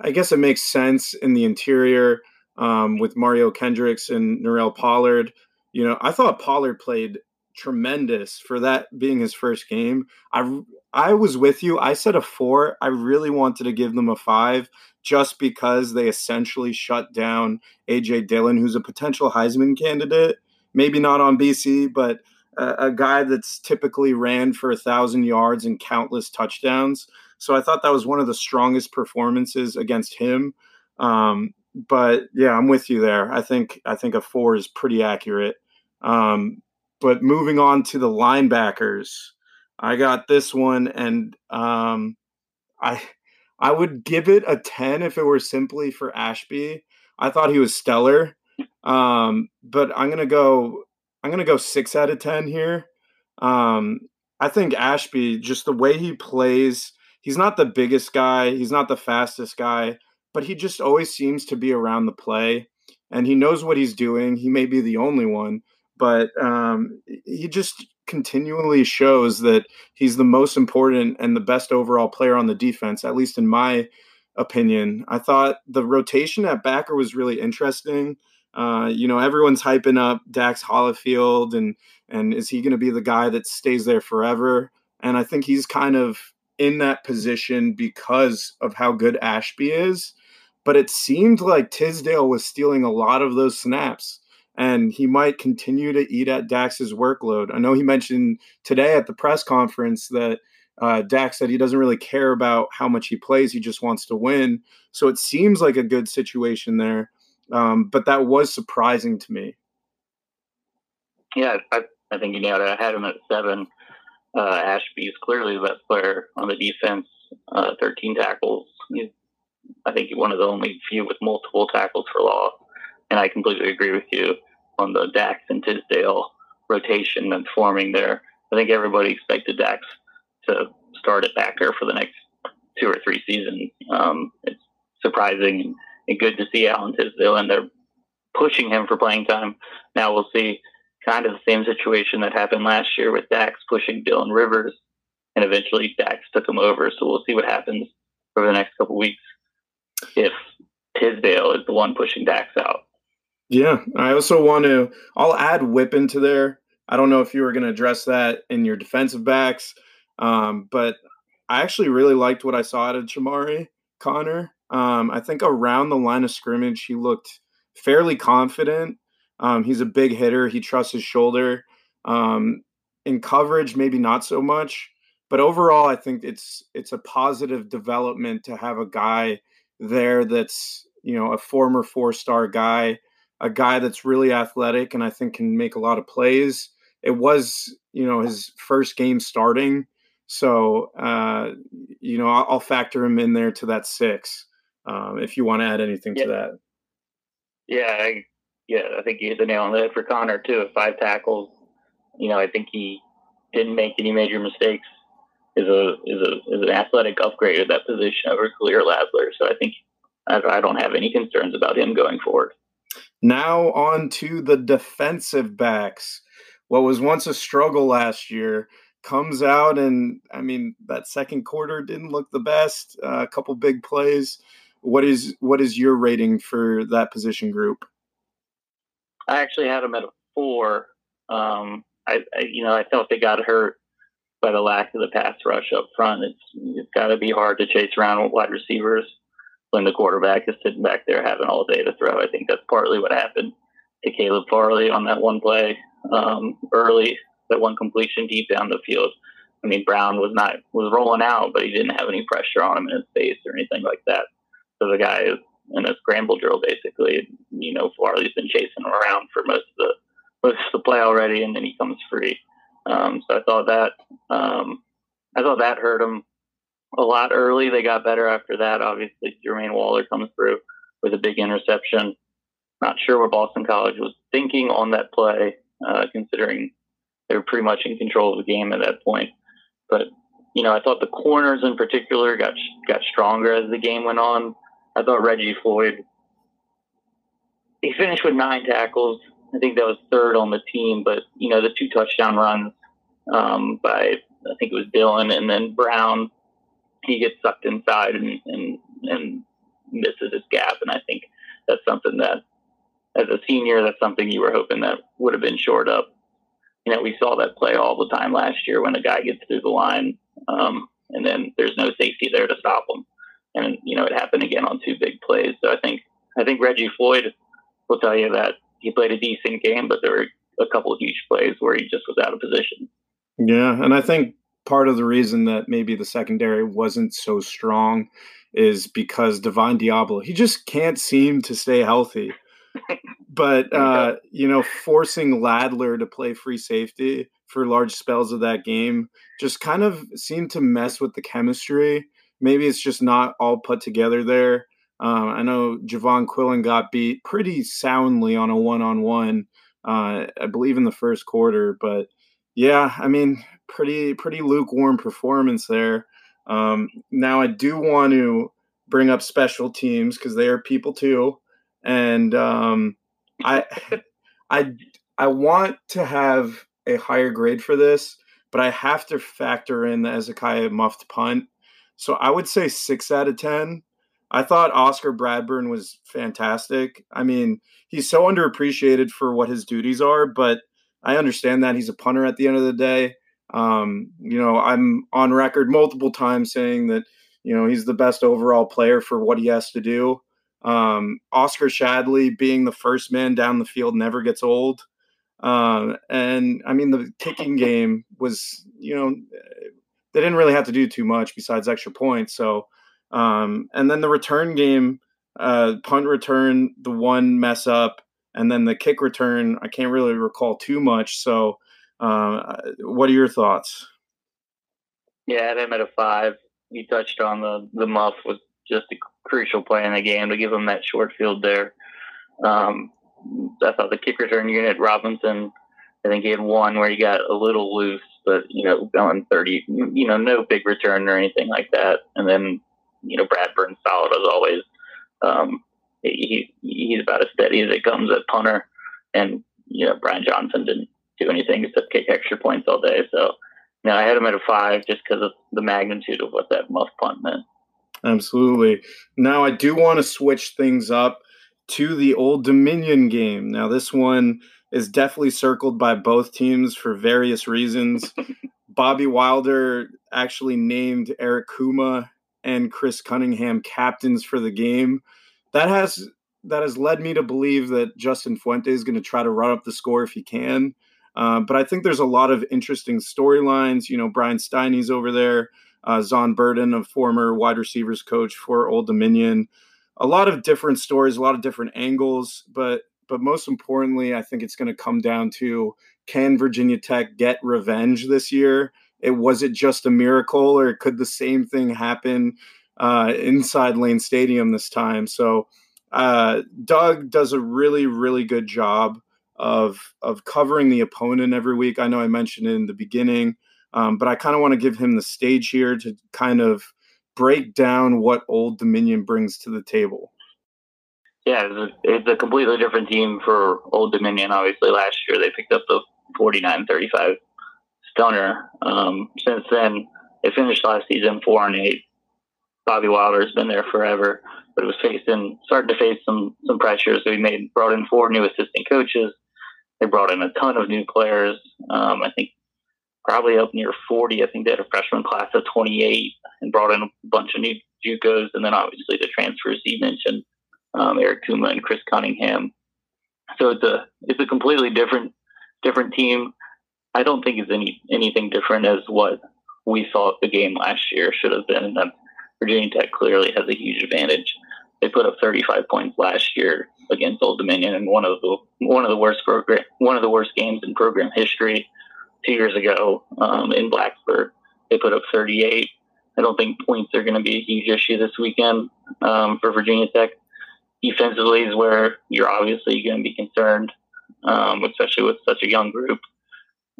Speaker 3: I guess it makes sense in the interior um, with Mario Kendricks and Norell Pollard. You know, I thought Pollard played tremendous for that being his first game. I I was with you. I said a four. I really wanted to give them a five just because they essentially shut down AJ Dillon, who's a potential Heisman candidate. Maybe not on BC, but a, a guy that's typically ran for a thousand yards and countless touchdowns. So I thought that was one of the strongest performances against him. Um, but yeah, I'm with you there. I think I think a four is pretty accurate. Um, but moving on to the linebackers, I got this one, and um, I I would give it a ten if it were simply for Ashby. I thought he was stellar, um, but I'm gonna go. I'm gonna go six out of ten here. Um, I think Ashby, just the way he plays, he's not the biggest guy, he's not the fastest guy, but he just always seems to be around the play, and he knows what he's doing. He may be the only one, but um, he just continually shows that he's the most important and the best overall player on the defense, at least in my opinion. I thought the rotation at backer was really interesting. Uh, you know, everyone's hyping up Dax Hollifield and and is he going to be the guy that stays there forever? And I think he's kind of in that position because of how good Ashby is. But it seemed like Tisdale was stealing a lot of those snaps, and he might continue to eat at Dax's workload. I know he mentioned today at the press conference that uh, Dax said he doesn't really care about how much he plays; he just wants to win. So it seems like a good situation there. Um, but that was surprising to me.
Speaker 5: Yeah, I, I think you nailed it. I had him at seven. Uh, Ashby is clearly the best player on the defense. Uh, 13 tackles. He's, I think, he's one of the only few with multiple tackles for loss. And I completely agree with you on the Dax and Tisdale rotation and forming there. I think everybody expected Dax to start at backer for the next two or three seasons. Um, it's surprising and good to see Alan Tisdale, and they're pushing him for playing time. Now we'll see kind of the same situation that happened last year with Dax pushing Dylan Rivers, and eventually Dax took him over. So we'll see what happens over the next couple weeks if Tisdale is the one pushing Dax out.
Speaker 3: Yeah, I also want to. I'll add Whip into there. I don't know if you were going to address that in your defensive backs, um, but I actually really liked what I saw out of Chamarri Conner. Um, I think around the line of scrimmage, he looked fairly confident. Um, he's a big hitter. He trusts his shoulder. Um, in coverage, maybe not so much, but overall, I think it's it's a positive development to have a guy there that's you know a former four star guy, a guy that's really athletic and I think can make a lot of plays. It was you know his first game starting, so uh, you know I'll, I'll factor him in there to that six. Um, if you want to add anything
Speaker 5: yeah.
Speaker 3: to that.
Speaker 5: Yeah, I, yeah, I think you hit the nail on the head for Conner too. Five tackles. You know, I think he didn't make any major mistakes. Is a is a is an athletic upgrade at that position over Khalil Ladler. So I think I, I don't have any concerns about him going forward.
Speaker 3: Now on to the defensive backs. What was once a struggle last year comes out, and I mean that second quarter didn't look the best. Uh, a couple big plays. What is what is your rating for that position group?
Speaker 5: I actually had them at a four. Um, I, I, you know, I felt they got hurt by the lack of the pass rush up front. It's it's got to be hard to chase around wide receivers when the quarterback is sitting back there having all day to throw. I think that's partly what happened to Caleb Farley on that one play um, early, that one completion deep down the field. I mean, Brown was not was rolling out, but he didn't have any pressure on him in his face or anything like that. So the guy is in a scramble drill basically. You know, Farley's been chasing around for most of the most of the play already, and then he comes free. Um, so I thought that um, I thought that hurt him a lot early. They got better after that. Obviously, Jermaine Waller comes through with a big interception. Not sure what Boston College was thinking on that play, uh, considering they were pretty much in control of the game at that point. But you know, I thought the corners in particular got got stronger as the game went on. I thought Reggie Floyd, he finished with nine tackles. I think that was third on the team, but you know the two touchdown runs um, by I think it was Dillon and then Brown, he gets sucked inside and and and misses his gap, and I think that's something that as a senior, that's something you were hoping that would have been shored up. You know, we saw that play all the time last year when a guy gets through the line, um, and then there's no safety there to stop him and you know it happened again on two big plays. So I think I think Reggie Floyd will tell you that he played a decent game, but there were a couple of huge plays where he just was out of position.
Speaker 3: Yeah, and I think part of the reason that maybe the secondary wasn't so strong is because Divine Deablo he just can't seem to stay healthy. [laughs] but uh, you know, forcing Ladler to play free safety for large spells of that game just kind of seemed to mess with the chemistry maybe it's just not all put together there. Um, I know Jovonn Quillen got beat pretty soundly on a one on one, I believe in the first quarter. But yeah, I mean, pretty pretty lukewarm performance there. Um, now I do want to bring up special teams because they are people too, and um, I [laughs] I I want to have a higher grade for this, but I have to factor in the Hezekiah muffed punt. So I would say six out of 10. I thought Oscar Bradburn was fantastic. I mean, he's so underappreciated for what his duties are, but I understand that he's a punter at the end of the day. Um, you know, I'm on record multiple times saying that, you know, he's the best overall player for what he has to do. Um, Oscar Shadley being the first man down the field never gets old. Um, and I mean, the kicking game was, you know, they didn't really have to do too much besides extra points. So, um, and then the return game, uh, punt return, the one mess up, and then the kick return, I can't really recall too much. So, uh, what are your thoughts?
Speaker 5: Yeah, him at a five. You touched on the the muff was just a crucial play in the game to give him that short field there. Um, I thought the kick return unit Robinson, I think he had one where he got a little loose, but you know, going thirty, you know, no big return or anything like that. And then, you know, Bradburn solid as always. Um, he he's about as steady as it comes at punter, and you know, Brian Johnson didn't do anything except kick extra points all day. So, you know, I had him at a five just because of the magnitude of what that muff punt meant.
Speaker 3: Absolutely. Now I do want to switch things up to the Old Dominion game. Now, this one is definitely circled by both teams for various reasons. [laughs] Bobby Wilder actually named Eric Kumah and Chris Cunningham captains for the game. That has that has led me to believe that Justin Fuente is going to try to run up the score if he can. Uh, but I think there's a lot of interesting storylines. You know, Brian Steiney's over there, uh, Zohn Burden, a former wide receivers coach for Old Dominion a lot of different stories, a lot of different angles, but but most importantly, I think it's going to come down to can Virginia Tech get revenge this year? It was it just a miracle, or could the same thing happen uh, inside Lane Stadium this time? So uh, Doug does a really really good job of of covering the opponent every week. I know I mentioned it in the beginning, um, but I kind of want to give him the stage here to kind of break down what Old Dominion brings to the table?
Speaker 5: Yeah, it's a, it's a completely different team for Old Dominion. Obviously, last year they picked up the 49-35 stunner. Um, since then, they finished last season four and eight. Bobby Wilder's been there forever, but it was facing starting to face some some pressures. He made brought in four new assistant coaches. They brought in a ton of new players. Um, I think probably up near 40. I think they had a freshman class of 28 and brought in a bunch of new JUCOs, and then obviously the transfers you mentioned, um, Eric Kumah and Chris Cunningham. So it's a it's a completely different different team. I don't think it's any anything different as what we thought the game last year should have been. And Virginia Tech clearly has a huge advantage. They put up 35 points last year against Old Dominion, and one of the one of the worst program one of the worst games in program history two years ago um, in Blacksburg. They put up 38. I don't think points are going to be a huge issue this weekend um, for Virginia Tech. Defensively is where you're obviously going to be concerned, um, especially with such a young group.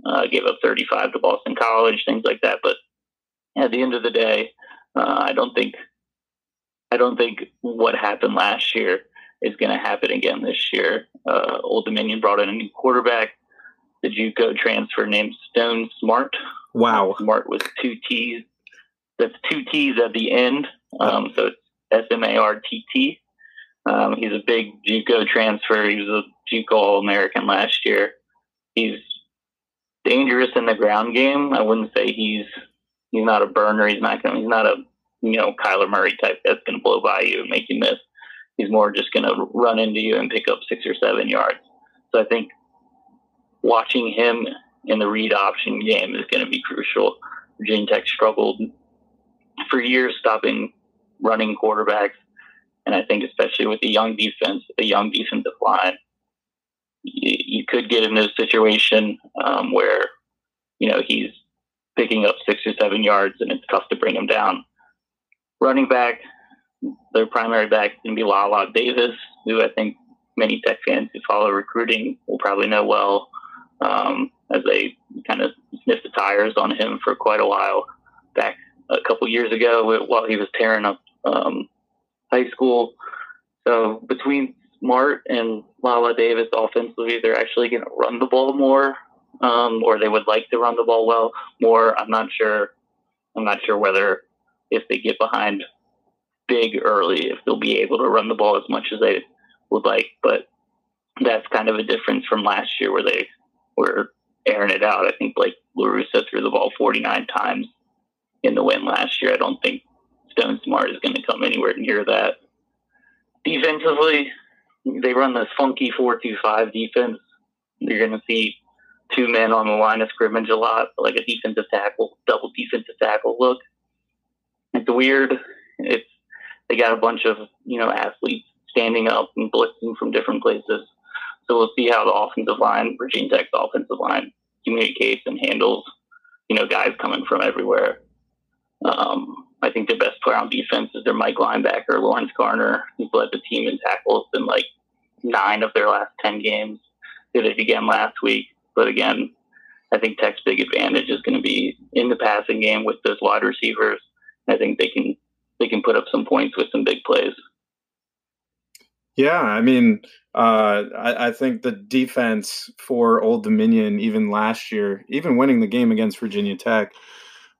Speaker 5: Uh, gave up 35 to Boston College, things like that. But at the end of the day, uh, I don't think I don't think what happened last year is going to happen again this year. Uh, Old Dominion brought in a new quarterback the JUCO transfer named Stone Smartt.
Speaker 3: Wow.
Speaker 5: Smartt with two T's. That's two T's at the end. Um, so it's S M A R T T. Um, he's a big JUCO transfer. He was a JUCO All American last year. He's dangerous in the ground game. I wouldn't say he's he's not a burner. He's not going. He's not a you know Kyler Murray type that's going to blow by you and make you miss. He's more just going to run into you and pick up six or seven yards. So I think watching him in the read option game is going to be crucial. Virginia Tech struggled for years stopping running quarterbacks, and I think especially with a young defense, a young defensive line, you, you could get in a situation um, where you know he's picking up six or seven yards, and it's tough to bring him down. Running back, their primary back can be Lala Davis, who I think many Tech fans who follow recruiting will probably know well um, as they kind of sniffed the tires on him for quite a while back a couple years ago while he was tearing up um, high school. So between Smartt and Lala Davis offensively, they're actually going to run the ball more um, or they would like to run the ball well more. I'm not sure. I'm not sure whether if they get behind big early, if they'll be able to run the ball as much as they would like. But that's kind of a difference from last year where they were airing it out. I think Blake LaRussa threw the ball 49 times in the win last year. I don't think Stone Smartt is going to come anywhere near that. Defensively, they run this funky 4-2-5 defense. You're going to see two men on the line of scrimmage a lot, like a defensive tackle, double defensive tackle look. It's weird. It's they got a bunch of you know athletes standing up and blitzing from different places. So we'll see how the offensive line, Virginia Tech's offensive line, communicates and handles you know guys coming from everywhere. Um, I think their best player on defense is their Mike linebacker, Lawrence Garner. who's led the team in tackles in like nine of their last 10 games. Did it again last week. But again, I think Tech's big advantage is going to be in the passing game with those wide receivers. I think they can they can put up some points with some big plays.
Speaker 3: Yeah, I mean, uh, I, I, think the defense for Old Dominion, even last year, even winning the game against Virginia Tech,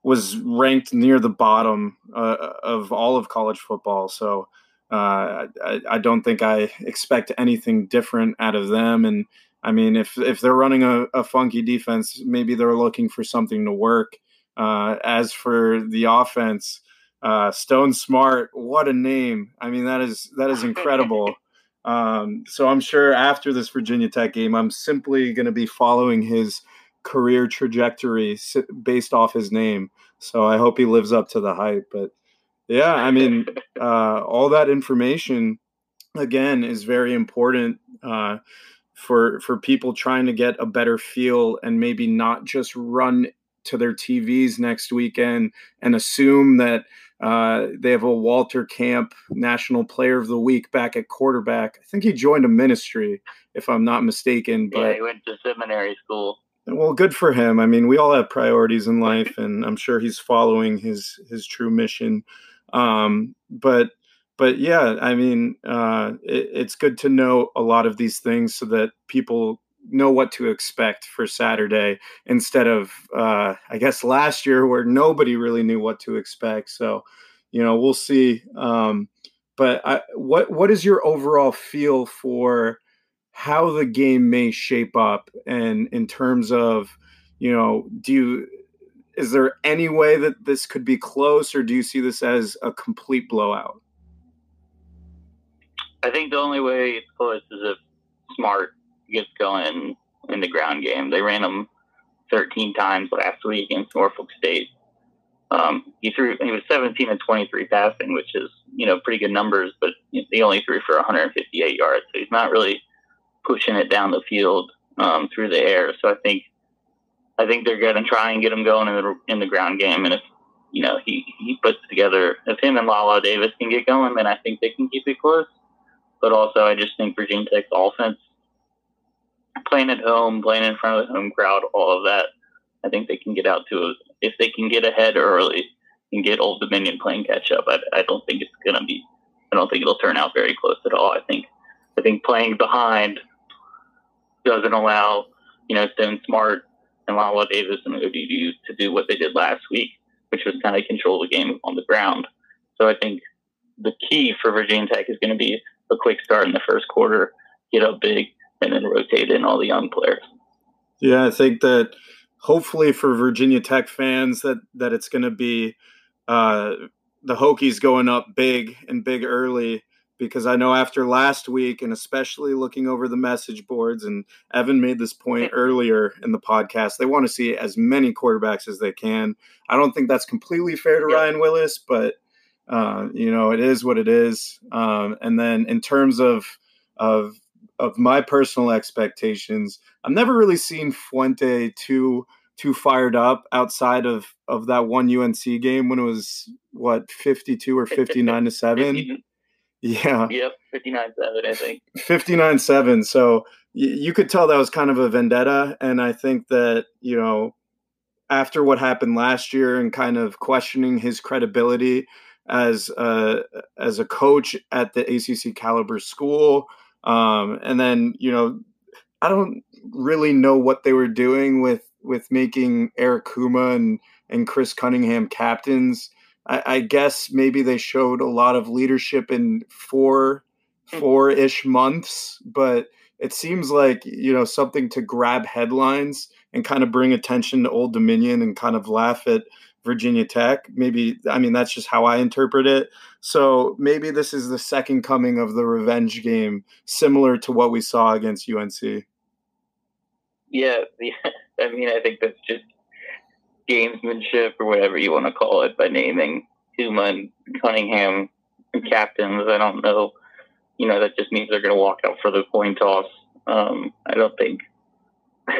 Speaker 3: was ranked near the bottom uh, of all of college football. So uh, I, I, don't think I expect anything different out of them. And I mean, if if they're running a, a funky defense, maybe they're looking for something to work. Uh, as for the offense, uh, Stone Smartt, what a name! I mean, that is that is incredible. [laughs] Um, so I'm sure after this Virginia Tech game, I'm simply going to be following his career trajectory based off his name. So I hope he lives up to the hype. But yeah, I mean, [laughs] uh, all that information again is very important uh, for for people trying to get a better feel and maybe not just run to their TVs next weekend and assume that uh, they have a Walter Camp National Player of the Week back at quarterback. I think he joined a ministry, if I'm not mistaken. But
Speaker 5: yeah, he went to seminary school.
Speaker 3: Well, good for him. I mean, we all have priorities in [laughs] life, and I'm sure he's following his his true mission. Um, but but yeah, I mean, uh, it, it's good to know a lot of these things so that people know what to expect for Saturday instead of uh, I guess last year where nobody really knew what to expect. So you know, we'll see. Um, but I, what what is your overall feel for? How the game may shape up and in terms of you know do you is there any way that this could be close or do you see this as a complete blowout?
Speaker 5: I think the only way it's close is if Smartt gets going in the ground game. They ran him 13 times last week against norfolk state. Um, he threw he was 17 and 23 passing which is you know pretty good numbers but he only threw for 158 yards. So he's not really pushing it down the field um, through the air. So I think I think they're going to try and get him going in the in the ground game. And if you know he he puts together if him and Lala Davis can get going, then I think they can keep it close. But also, I just think Virginia Tech's offense, playing at home, playing in front of the home crowd, all of that, I think they can get out to it. If they can get ahead early and get Old Dominion playing catch up, I, I don't think it's going to be. I don't think it'll turn out very close at all. I think I think playing behind doesn't allow, you know, Stone Smartt and Lala Davis and ODU to do what they did last week, which was kind of control the game on the ground. So I think the key for Virginia Tech is going to be a quick start in the first quarter, get up big, and then rotate in all the young players.
Speaker 3: Yeah, I think that hopefully for Virginia Tech fans that that it's going to be uh, the Hokies going up big and big early because I know after last week, and especially looking over the message boards, and Evan made this point earlier in the podcast, they want to see as many quarterbacks as they can. I don't think that's completely fair to Ryan Willis, but uh, you know it is what it is. Um, and then in terms of of of my personal expectations, I've never really seen Fuente too too fired up outside of of that one UNC game when it was what 52 or 59 to 7 yeah.
Speaker 5: Yep, 59 7, I think. [laughs]
Speaker 3: 59 7. So y- you could tell that was kind of a vendetta. And I think that, you know, after what happened last year and kind of questioning his credibility as a, as a coach at the ACC caliber school, um, and then, you know, I don't really know what they were doing with with making Eric Kumah and and Chris Cunningham captains. I, I guess maybe they showed a lot of leadership in four hmm. four ish months, but it seems like you know something to grab headlines and kind of bring attention to Old Dominion and kind of laugh at Virginia Tech. Maybe I mean that's just how I interpret it. So maybe this is the second coming of the revenge game, similar to what we saw against UNC. [laughs]
Speaker 5: Yeah, I mean I think that's just gamesmanship or whatever you want to call it by naming Kumah and Cunningham captains. I don't know. You know, that just means they're going to walk out for the coin toss. Um, I don't think, [laughs]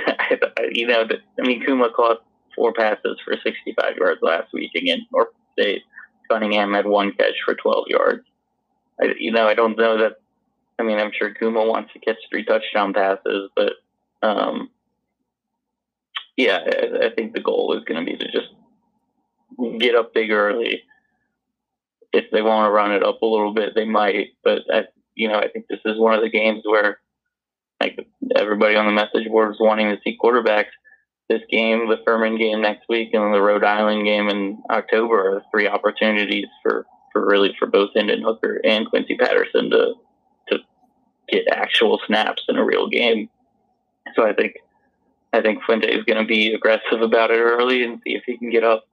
Speaker 5: you know, I mean, Kumah caught four passes for 65 yards last week against North State. Cunningham had one catch for 12 yards. I, you know, I don't know that. I mean, I'm sure Kumah wants to catch three touchdown passes, but um, yeah, I, I think the goal is going to be to just get up big early. If they want to run it up a little bit, they might. But I, you know, I think this is one of the games where, like everybody on the message board is wanting to see quarterbacks. This game, the Furman game next week, and the Rhode Island game in October are three opportunities for, for really for both Hendon Hooker and Quincy Patterson to to get actual snaps in a real game. So I think I think Fuente is going to be aggressive about it early and see if he can get up,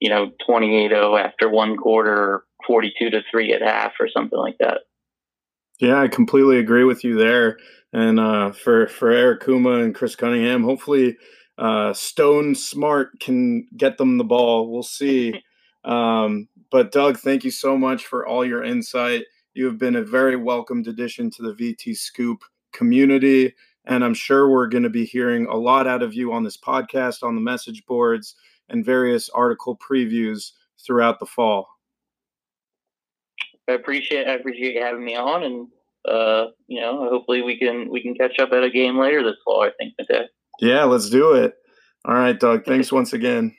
Speaker 5: you know, 28-0 after one quarter, 42 to three at half, or something like that.
Speaker 3: Yeah, I completely agree with you there. And uh, for for Eric Kumah and Chris Cunningham, hopefully uh, Stone Smartt can get them the ball. We'll see. [laughs] Um, but Doug, thank you so much for all your insight. You have been a very welcomed addition to the VT Scoop community. And I'm sure we're going to be hearing a lot out of you on this podcast, on the message boards, and various article previews throughout the fall.
Speaker 5: I appreciate I appreciate you having me on, and uh, you know, hopefully we can we can catch up at a game later this fall. I think today.
Speaker 3: Yeah, let's do it. All right, Doug. Thanks once again.